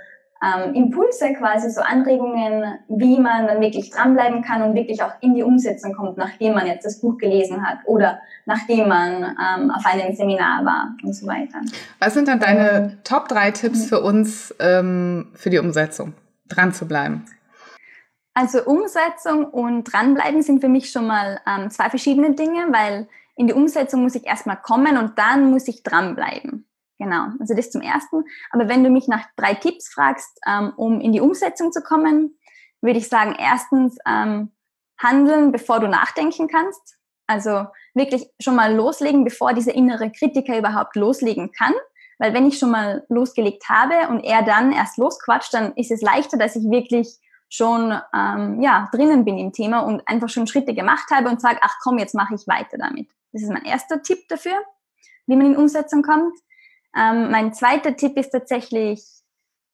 ähm, Impulse, quasi so Anregungen, wie man dann wirklich dranbleiben kann und wirklich auch in die Umsetzung kommt, nachdem man jetzt das Buch gelesen hat oder nachdem man ähm, auf einem Seminar war und so weiter.
Was sind dann deine ähm, Top 3 Tipps für uns ähm, für die Umsetzung, dran zu bleiben?
Also Umsetzung und dranbleiben sind für mich schon mal ähm, zwei verschiedene Dinge, weil in die Umsetzung muss ich erstmal kommen und dann muss ich dranbleiben. Genau, also das zum Ersten. Aber wenn du mich nach drei Tipps fragst, ähm, um in die Umsetzung zu kommen, würde ich sagen, erstens ähm, handeln, bevor du nachdenken kannst. Also wirklich schon mal loslegen, bevor dieser innere Kritiker überhaupt loslegen kann. Weil wenn ich schon mal losgelegt habe und er dann erst losquatscht, dann ist es leichter, dass ich wirklich schon ähm, ja, drinnen bin im Thema und einfach schon Schritte gemacht habe und sage, ach komm, jetzt mache ich weiter damit. Das ist mein erster Tipp dafür, wie man in Umsetzung kommt. Ähm, mein zweiter Tipp ist tatsächlich,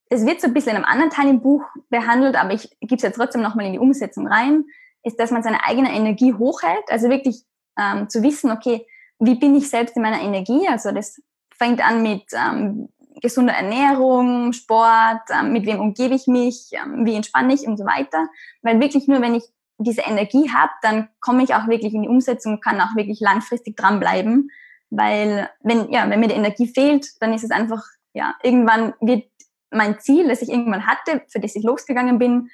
es wird so ein bisschen in einem anderen Teil im Buch behandelt, aber ich gebe es ja trotzdem nochmal in die Umsetzung rein, ist, dass man seine eigene Energie hochhält. Also wirklich ähm, zu wissen, okay, wie bin ich selbst in meiner Energie? Also das fängt an mit ähm, gesunder Ernährung, Sport, ähm, mit wem umgebe ich mich, ähm, wie entspanne ich und so weiter. Weil wirklich nur, wenn ich diese Energie habe, dann komme ich auch wirklich in die Umsetzung, kann auch wirklich langfristig dranbleiben weil wenn, ja, wenn mir die Energie fehlt, dann ist es einfach, ja, irgendwann wird mein Ziel, das ich irgendwann hatte, für das ich losgegangen bin,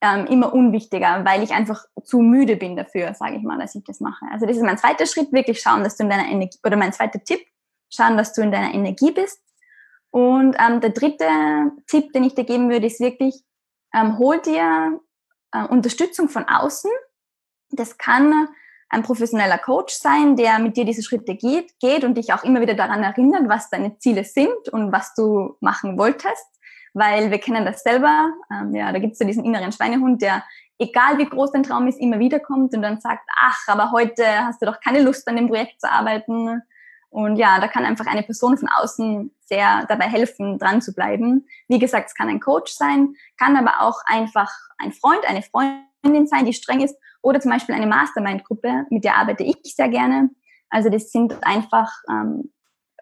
ähm, immer unwichtiger, weil ich einfach zu müde bin dafür, sage ich mal, dass ich das mache. Also das ist mein zweiter Schritt, wirklich schauen, dass du in deiner Energie, oder mein zweiter Tipp, schauen, dass du in deiner Energie bist. Und ähm, der dritte Tipp, den ich dir geben würde, ist wirklich, ähm, hol dir äh, Unterstützung von außen. Das kann ein professioneller Coach sein, der mit dir diese Schritte geht, geht und dich auch immer wieder daran erinnert, was deine Ziele sind und was du machen wolltest. Weil wir kennen das selber. Ähm, ja, da gibt es so diesen inneren Schweinehund, der, egal wie groß dein Traum ist, immer wieder kommt und dann sagt, ach, aber heute hast du doch keine Lust an dem Projekt zu arbeiten. Und ja, da kann einfach eine Person von außen sehr dabei helfen, dran zu bleiben. Wie gesagt, es kann ein Coach sein, kann aber auch einfach ein Freund, eine Freundin sein, die streng ist oder zum Beispiel eine Mastermind-Gruppe, mit der arbeite ich sehr gerne. Also das sind einfach ähm,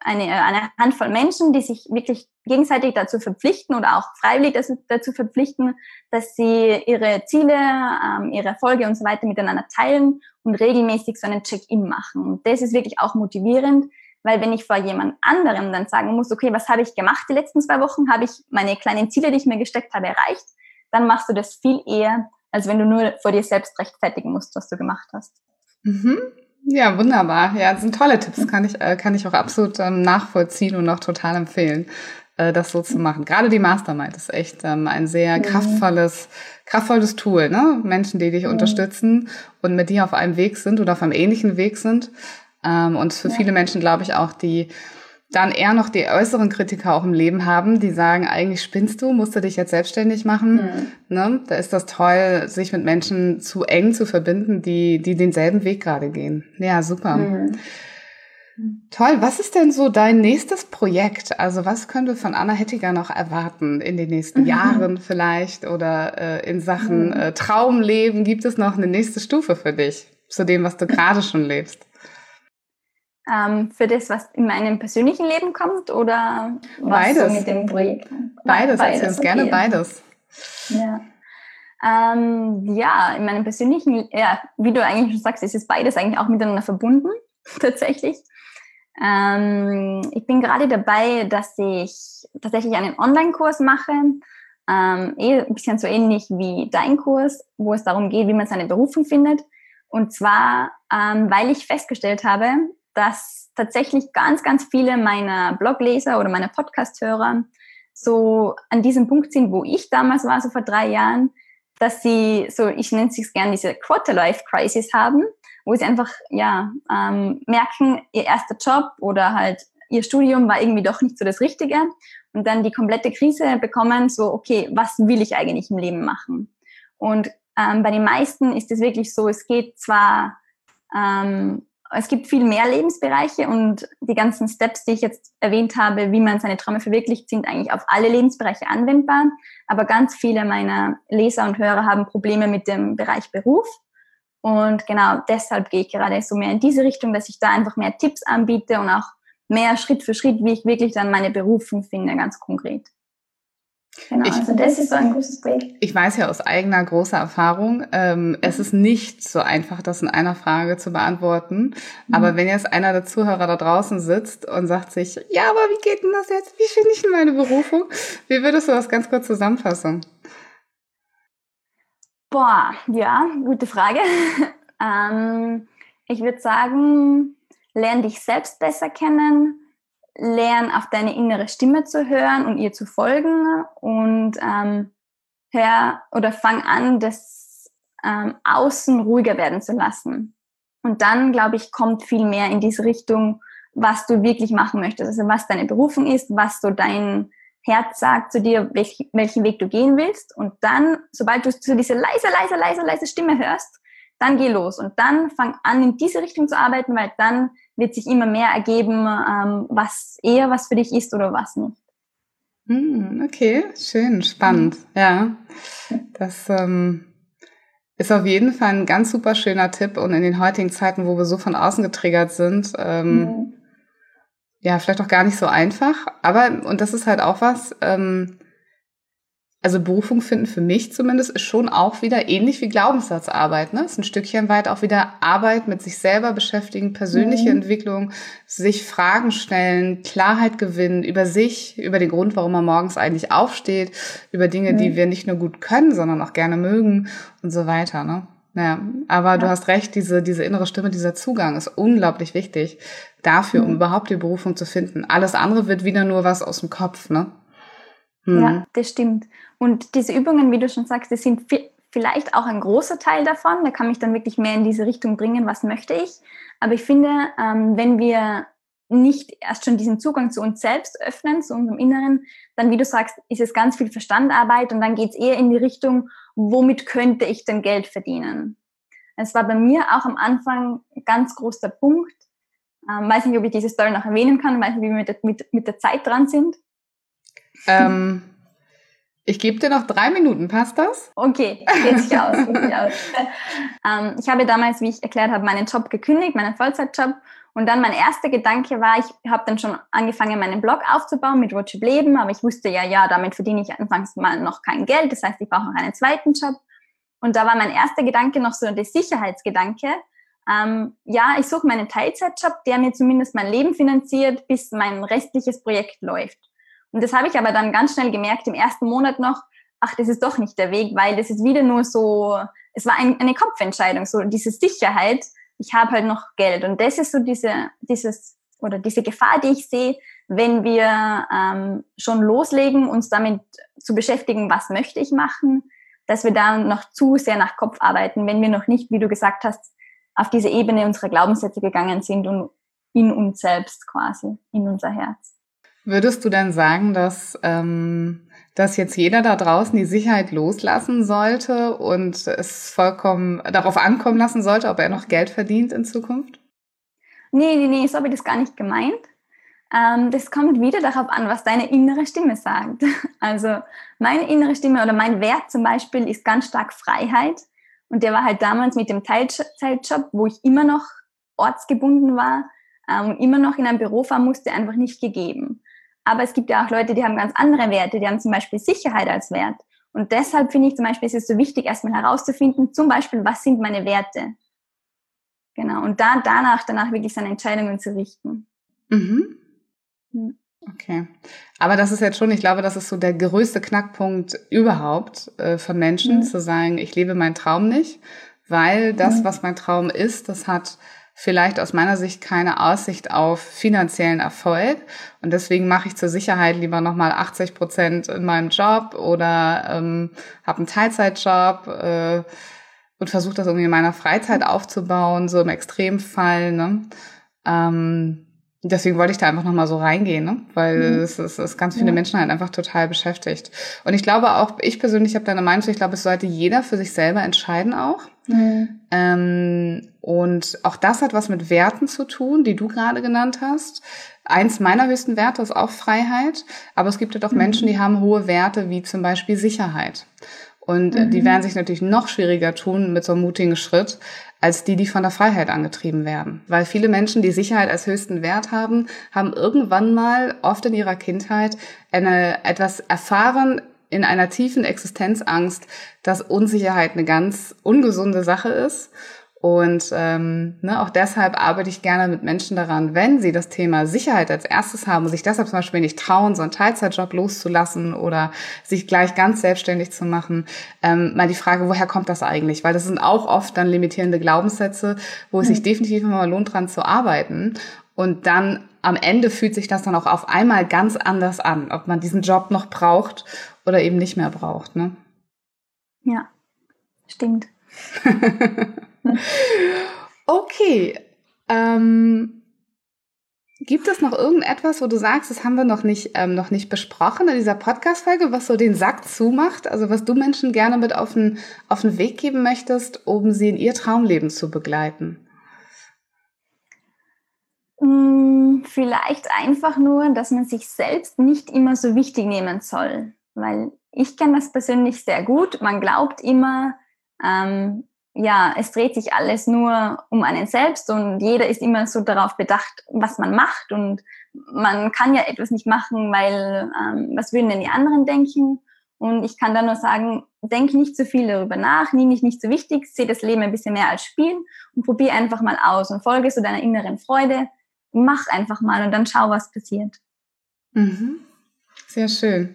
eine, eine Handvoll Menschen, die sich wirklich gegenseitig dazu verpflichten oder auch freiwillig dazu, dazu verpflichten, dass sie ihre Ziele, ähm, ihre Erfolge und so weiter miteinander teilen und regelmäßig so einen Check-in machen. Und das ist wirklich auch motivierend, weil wenn ich vor jemand anderem dann sagen muss, okay, was habe ich gemacht die letzten zwei Wochen, habe ich meine kleinen Ziele, die ich mir gesteckt habe, erreicht, dann machst du das viel eher, als wenn du nur vor dir selbst rechtfertigen musst, was du gemacht hast.
Mhm. Ja, wunderbar. Ja, das sind tolle Tipps, kann ich, äh, kann ich auch absolut ähm, nachvollziehen und auch total empfehlen, äh, das so zu machen. Gerade die Mastermind ist echt ähm, ein sehr mhm. kraftvolles, kraftvolles Tool, ne? Menschen, die dich mhm. unterstützen und mit dir auf einem Weg sind oder auf einem ähnlichen Weg sind. Ähm, und für ja. viele Menschen, glaube ich, auch die dann eher noch die äußeren Kritiker auch im Leben haben, die sagen, eigentlich spinnst du, musst du dich jetzt selbstständig machen. Mhm. Ne? Da ist das toll, sich mit Menschen zu eng zu verbinden, die, die denselben Weg gerade gehen. Ja, super. Mhm. Toll. Was ist denn so dein nächstes Projekt? Also was können wir von Anna Hettiger noch erwarten in den nächsten mhm. Jahren vielleicht oder äh, in Sachen mhm. äh, Traumleben? Gibt es noch eine nächste Stufe für dich zu dem, was du gerade schon lebst?
Ähm, für das, was in meinem persönlichen Leben kommt oder was
beides.
So mit dem Projekt?
Beides, beides erzähl uns okay. gerne beides.
Ja. Ähm, ja, in meinem persönlichen, ja, wie du eigentlich schon sagst, ist es beides eigentlich auch miteinander verbunden, tatsächlich. Ähm, ich bin gerade dabei, dass ich tatsächlich einen Online-Kurs mache, ähm, eh ein bisschen so ähnlich wie dein Kurs, wo es darum geht, wie man seine Berufung findet. Und zwar, ähm, weil ich festgestellt habe, dass tatsächlich ganz, ganz viele meiner Blogleser oder meiner Podcast-Hörer so an diesem Punkt sind, wo ich damals war, so vor drei Jahren, dass sie so, ich nenne es gerne diese Quarter-Life-Crisis haben, wo sie einfach, ja, ähm, merken, ihr erster Job oder halt ihr Studium war irgendwie doch nicht so das Richtige und dann die komplette Krise bekommen, so, okay, was will ich eigentlich im Leben machen? Und ähm, bei den meisten ist es wirklich so, es geht zwar ähm, es gibt viel mehr Lebensbereiche und die ganzen Steps, die ich jetzt erwähnt habe, wie man seine Träume verwirklicht, sind eigentlich auf alle Lebensbereiche anwendbar. Aber ganz viele meiner Leser und Hörer haben Probleme mit dem Bereich Beruf. Und genau deshalb gehe ich gerade so mehr in diese Richtung, dass ich da einfach mehr Tipps anbiete und auch mehr Schritt für Schritt, wie ich wirklich dann meine Berufung finde, ganz konkret.
Genau, ich, also das ist so ein großes Projekt. Ich weiß ja aus eigener großer Erfahrung, ähm, mhm. es ist nicht so einfach, das in einer Frage zu beantworten. Mhm. Aber wenn jetzt einer der Zuhörer da draußen sitzt und sagt sich, ja, aber wie geht denn das jetzt? Wie finde ich denn meine Berufung? Wie würdest du das ganz kurz zusammenfassen?
Boah, ja, gute Frage. ähm, ich würde sagen, lern dich selbst besser kennen, lern auf deine innere Stimme zu hören und ihr zu folgen und ähm, hör oder fang an, das ähm, Außen ruhiger werden zu lassen. Und dann, glaube ich, kommt viel mehr in diese Richtung, was du wirklich machen möchtest. Also was deine Berufung ist, was so dein Herz sagt zu dir, welch, welchen Weg du gehen willst. Und dann, sobald du so diese leise, leise, leise, leise Stimme hörst, dann geh los und dann fang an, in diese Richtung zu arbeiten, weil dann wird sich immer mehr ergeben, ähm, was eher was für dich ist oder was nicht.
Hm, okay, schön, spannend. Mhm. Ja, das ähm, ist auf jeden Fall ein ganz super schöner Tipp und in den heutigen Zeiten, wo wir so von außen getriggert sind, ähm, mhm. ja, vielleicht auch gar nicht so einfach. Aber, und das ist halt auch was, ähm, also Berufung finden für mich zumindest ist schon auch wieder ähnlich wie Glaubenssatzarbeit. Ne? Ist ein Stückchen weit auch wieder Arbeit mit sich selber beschäftigen, persönliche mhm. Entwicklung, sich Fragen stellen, Klarheit gewinnen über sich, über den Grund, warum man morgens eigentlich aufsteht, über Dinge, mhm. die wir nicht nur gut können, sondern auch gerne mögen und so weiter. Ne? Ja, aber ja. du hast recht, diese, diese innere Stimme, dieser Zugang ist unglaublich wichtig dafür, mhm. um überhaupt die Berufung zu finden. Alles andere wird wieder nur was aus dem Kopf, ne?
Mhm. Ja, das stimmt. Und diese Übungen, wie du schon sagst, die sind vielleicht auch ein großer Teil davon. Da kann mich dann wirklich mehr in diese Richtung bringen, was möchte ich. Aber ich finde, ähm, wenn wir nicht erst schon diesen Zugang zu uns selbst öffnen, zu unserem Inneren, dann, wie du sagst, ist es ganz viel Verstandarbeit und dann geht es eher in die Richtung, womit könnte ich denn Geld verdienen? Es war bei mir auch am Anfang ganz großer Punkt. Ähm, weiß nicht, ob ich diese Story noch erwähnen kann, weiß nicht, wie wir mit der, mit, mit der Zeit dran sind.
Ähm, ich gebe dir noch drei Minuten, passt das?
Okay, geht sich aus. Geht sich aus. ähm, ich habe damals, wie ich erklärt habe, meinen Job gekündigt, meinen Vollzeitjob. Und dann mein erster Gedanke war, ich habe dann schon angefangen, meinen Blog aufzubauen mit Roadtrip Leben, aber ich wusste ja, ja, damit verdiene ich anfangs mal noch kein Geld. Das heißt, ich brauche noch einen zweiten Job. Und da war mein erster Gedanke noch so der Sicherheitsgedanke. Ähm, ja, ich suche meinen Teilzeitjob, der mir zumindest mein Leben finanziert, bis mein restliches Projekt läuft. Und das habe ich aber dann ganz schnell gemerkt, im ersten Monat noch, ach, das ist doch nicht der Weg, weil das ist wieder nur so, es war ein, eine Kopfentscheidung, so diese Sicherheit ich habe halt noch Geld. Und das ist so diese, dieses, oder diese Gefahr, die ich sehe, wenn wir ähm, schon loslegen, uns damit zu beschäftigen, was möchte ich machen, dass wir da noch zu sehr nach Kopf arbeiten, wenn wir noch nicht, wie du gesagt hast, auf diese Ebene unserer Glaubenssätze gegangen sind und in uns selbst quasi, in unser Herz.
Würdest du dann sagen, dass, ähm, dass jetzt jeder da draußen die Sicherheit loslassen sollte und es vollkommen darauf ankommen lassen sollte, ob er noch Geld verdient in Zukunft?
Nee, nee, nee, so habe ich das gar nicht gemeint. Ähm, das kommt wieder darauf an, was deine innere Stimme sagt. Also meine innere Stimme oder mein Wert zum Beispiel ist ganz stark Freiheit. Und der war halt damals mit dem Teilzeitjob, wo ich immer noch ortsgebunden war ähm, immer noch in ein Büro fahren musste, einfach nicht gegeben. Aber es gibt ja auch Leute, die haben ganz andere Werte, die haben zum Beispiel Sicherheit als Wert. Und deshalb finde ich zum Beispiel, ist es so wichtig, erstmal herauszufinden, zum Beispiel, was sind meine Werte? Genau. Und da, danach, danach wirklich seine Entscheidungen zu richten.
Mhm. Hm. Okay. Aber das ist jetzt schon, ich glaube, das ist so der größte Knackpunkt überhaupt äh, von Menschen, mhm. zu sagen, ich lebe meinen Traum nicht, weil das, mhm. was mein Traum ist, das hat vielleicht aus meiner Sicht keine Aussicht auf finanziellen Erfolg. Und deswegen mache ich zur Sicherheit lieber nochmal 80 Prozent in meinem Job oder ähm, habe einen Teilzeitjob äh, und versuche das irgendwie in meiner Freizeit aufzubauen, so im Extremfall. Ne? Ähm, Deswegen wollte ich da einfach nochmal so reingehen, ne? weil mhm. es, es, es ganz viele ja. Menschen halt einfach total beschäftigt. Und ich glaube auch, ich persönlich habe da eine Meinung, ich glaube, es sollte jeder für sich selber entscheiden auch. Mhm. Ähm, und auch das hat was mit Werten zu tun, die du gerade genannt hast. Eins meiner höchsten Werte ist auch Freiheit, aber es gibt halt auch mhm. Menschen, die haben hohe Werte, wie zum Beispiel Sicherheit. Und mhm. die werden sich natürlich noch schwieriger tun mit so einem mutigen Schritt, als die, die von der Freiheit angetrieben werden. Weil viele Menschen, die Sicherheit als höchsten Wert haben, haben irgendwann mal, oft in ihrer Kindheit, eine, etwas erfahren in einer tiefen Existenzangst, dass Unsicherheit eine ganz ungesunde Sache ist und ähm, ne, auch deshalb arbeite ich gerne mit Menschen daran, wenn sie das Thema Sicherheit als erstes haben und sich deshalb zum Beispiel nicht trauen, so einen Teilzeitjob loszulassen oder sich gleich ganz selbstständig zu machen, ähm, mal die Frage, woher kommt das eigentlich? Weil das sind auch oft dann limitierende Glaubenssätze, wo es sich mhm. definitiv immer lohnt, dran zu arbeiten. Und dann am Ende fühlt sich das dann auch auf einmal ganz anders an, ob man diesen Job noch braucht oder eben nicht mehr braucht. Ne?
Ja, stimmt.
okay. Ähm, gibt es noch irgendetwas, wo du sagst, das haben wir noch nicht, ähm, noch nicht besprochen in dieser Podcast-Folge, was so den Sack zumacht? Also was du Menschen gerne mit auf den, auf den Weg geben möchtest, um sie in ihr Traumleben zu begleiten?
Mm, vielleicht einfach nur, dass man sich selbst nicht immer so wichtig nehmen soll. Weil ich kenne das persönlich sehr gut. Man glaubt immer, ähm, ja, es dreht sich alles nur um einen selbst und jeder ist immer so darauf bedacht, was man macht und man kann ja etwas nicht machen, weil ähm, was würden denn die anderen denken? Und ich kann da nur sagen, denk nicht zu viel darüber nach, nimm dich nicht so wichtig, sehe das Leben ein bisschen mehr als Spiel und probier einfach mal aus und folge so deiner inneren Freude, mach einfach mal und dann schau, was passiert.
Mhm. Sehr schön.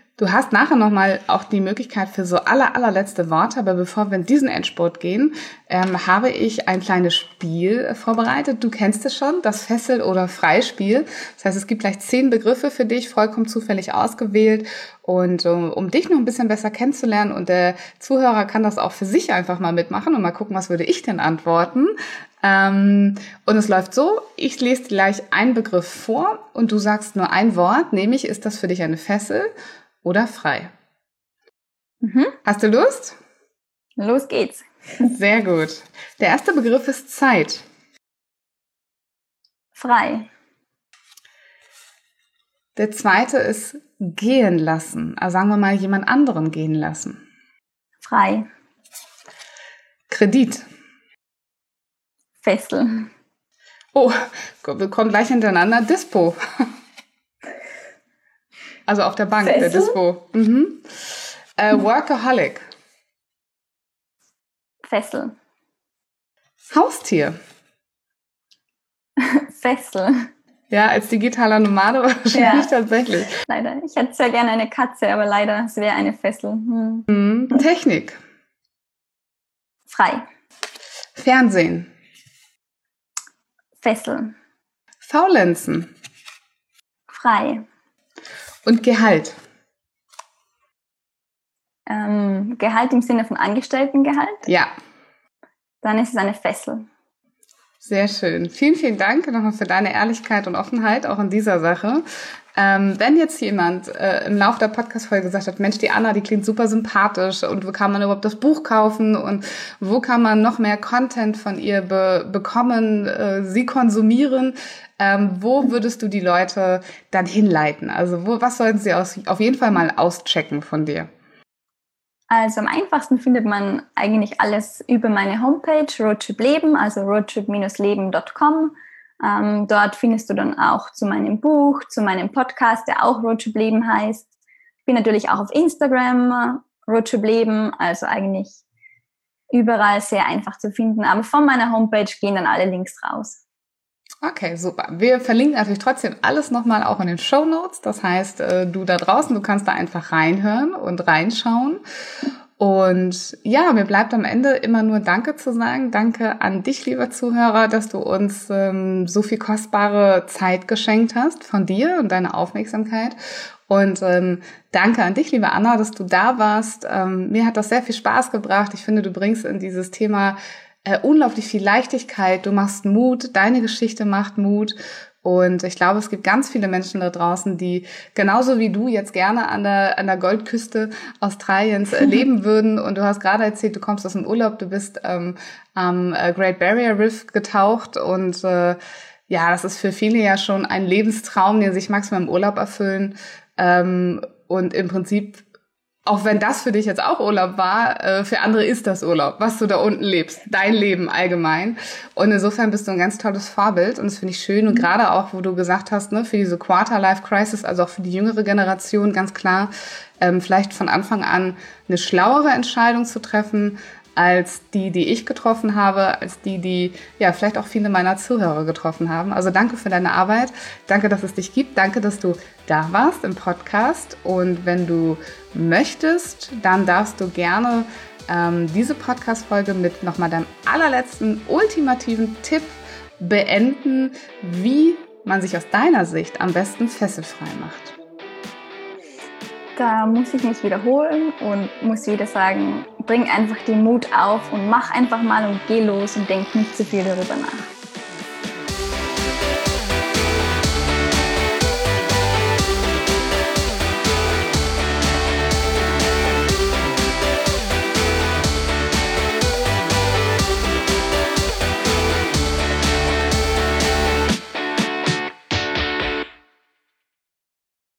Du hast nachher nochmal auch die Möglichkeit für so aller, allerletzte Worte, aber bevor wir in diesen Endspurt gehen, ähm, habe ich ein kleines Spiel vorbereitet. Du kennst es schon, das Fessel- oder Freispiel. Das heißt, es gibt gleich zehn Begriffe für dich, vollkommen zufällig ausgewählt. Und um, um dich noch ein bisschen besser kennenzulernen und der Zuhörer kann das auch für sich einfach mal mitmachen und mal gucken, was würde ich denn antworten. Ähm, und es läuft so, ich lese gleich einen Begriff vor und du sagst nur ein Wort, nämlich ist das für dich eine Fessel oder frei. Mhm. Hast du Lust?
Los geht's.
Sehr gut. Der erste Begriff ist Zeit.
Frei.
Der zweite ist gehen lassen. Also sagen wir mal jemand anderen gehen lassen.
Frei.
Kredit.
Fessel.
Oh, wir kommen gleich hintereinander. Dispo. Also auf der Bank, Fessel? der Dispo. Mhm. Äh, Workaholic.
Fessel.
Haustier.
Fessel.
Ja, als digitaler Nomade wahrscheinlich ja. tatsächlich.
Leider. Ich hätte sehr gerne eine Katze, aber leider, es wäre eine Fessel.
Hm. Mhm. Technik.
Frei.
Fernsehen.
Fesseln.
Faulenzen.
Frei.
Und Gehalt.
Ähm, Gehalt im Sinne von Angestelltengehalt?
Ja.
Dann ist es eine Fessel.
Sehr schön. Vielen, vielen Dank nochmal für deine Ehrlichkeit und Offenheit auch in dieser Sache. Ähm, wenn jetzt jemand äh, im Laufe der Podcast-Folge gesagt hat, Mensch, die Anna, die klingt super sympathisch und wo kann man überhaupt das Buch kaufen und wo kann man noch mehr Content von ihr be bekommen, äh, sie konsumieren, ähm, wo würdest du die Leute dann hinleiten? Also wo, was sollten sie aus, auf jeden Fall mal auschecken von dir?
Also am einfachsten findet man eigentlich alles über meine Homepage Roadtrip Leben, also roadtrip-leben.com. Ähm, dort findest du dann auch zu meinem Buch, zu meinem Podcast, der auch Roadtrip Leben heißt. Ich bin natürlich auch auf Instagram Roadtrip Leben, also eigentlich überall sehr einfach zu finden. Aber von meiner Homepage gehen dann alle Links raus.
Okay, super. Wir verlinken natürlich trotzdem alles nochmal auch in den Show Notes. Das heißt, äh, du da draußen, du kannst da einfach reinhören und reinschauen. Und ja, mir bleibt am Ende immer nur Danke zu sagen. Danke an dich, lieber Zuhörer, dass du uns ähm, so viel kostbare Zeit geschenkt hast von dir und deine Aufmerksamkeit. Und ähm, danke an dich, liebe Anna, dass du da warst. Ähm, mir hat das sehr viel Spaß gebracht. Ich finde, du bringst in dieses Thema äh, unglaublich viel Leichtigkeit. Du machst Mut, deine Geschichte macht Mut. Und ich glaube, es gibt ganz viele Menschen da draußen, die genauso wie du jetzt gerne an der, an der Goldküste Australiens äh, leben würden. Und du hast gerade erzählt, du kommst aus dem Urlaub, du bist ähm, am äh, Great Barrier Reef getaucht und äh, ja, das ist für viele ja schon ein Lebenstraum, den sich maximal im Urlaub erfüllen. Ähm, und im Prinzip auch wenn das für dich jetzt auch Urlaub war, äh, für andere ist das Urlaub, was du da unten lebst, dein Leben allgemein. Und insofern bist du ein ganz tolles Vorbild und das finde ich schön. Und gerade auch, wo du gesagt hast, ne, für diese Quarter-Life-Crisis, also auch für die jüngere Generation, ganz klar, ähm, vielleicht von Anfang an eine schlauere Entscheidung zu treffen, als die, die ich getroffen habe, als die, die ja vielleicht auch viele meiner Zuhörer getroffen haben. Also danke für deine Arbeit, danke, dass es dich gibt, danke, dass du da warst im Podcast. Und wenn du möchtest, dann darfst du gerne ähm, diese Podcast-Folge mit nochmal deinem allerletzten ultimativen Tipp beenden, wie man sich aus deiner Sicht am besten fesselfrei macht.
Da muss ich mich wiederholen und muss wieder sagen, bring einfach den Mut auf und mach einfach mal und geh los und denk nicht zu viel darüber nach.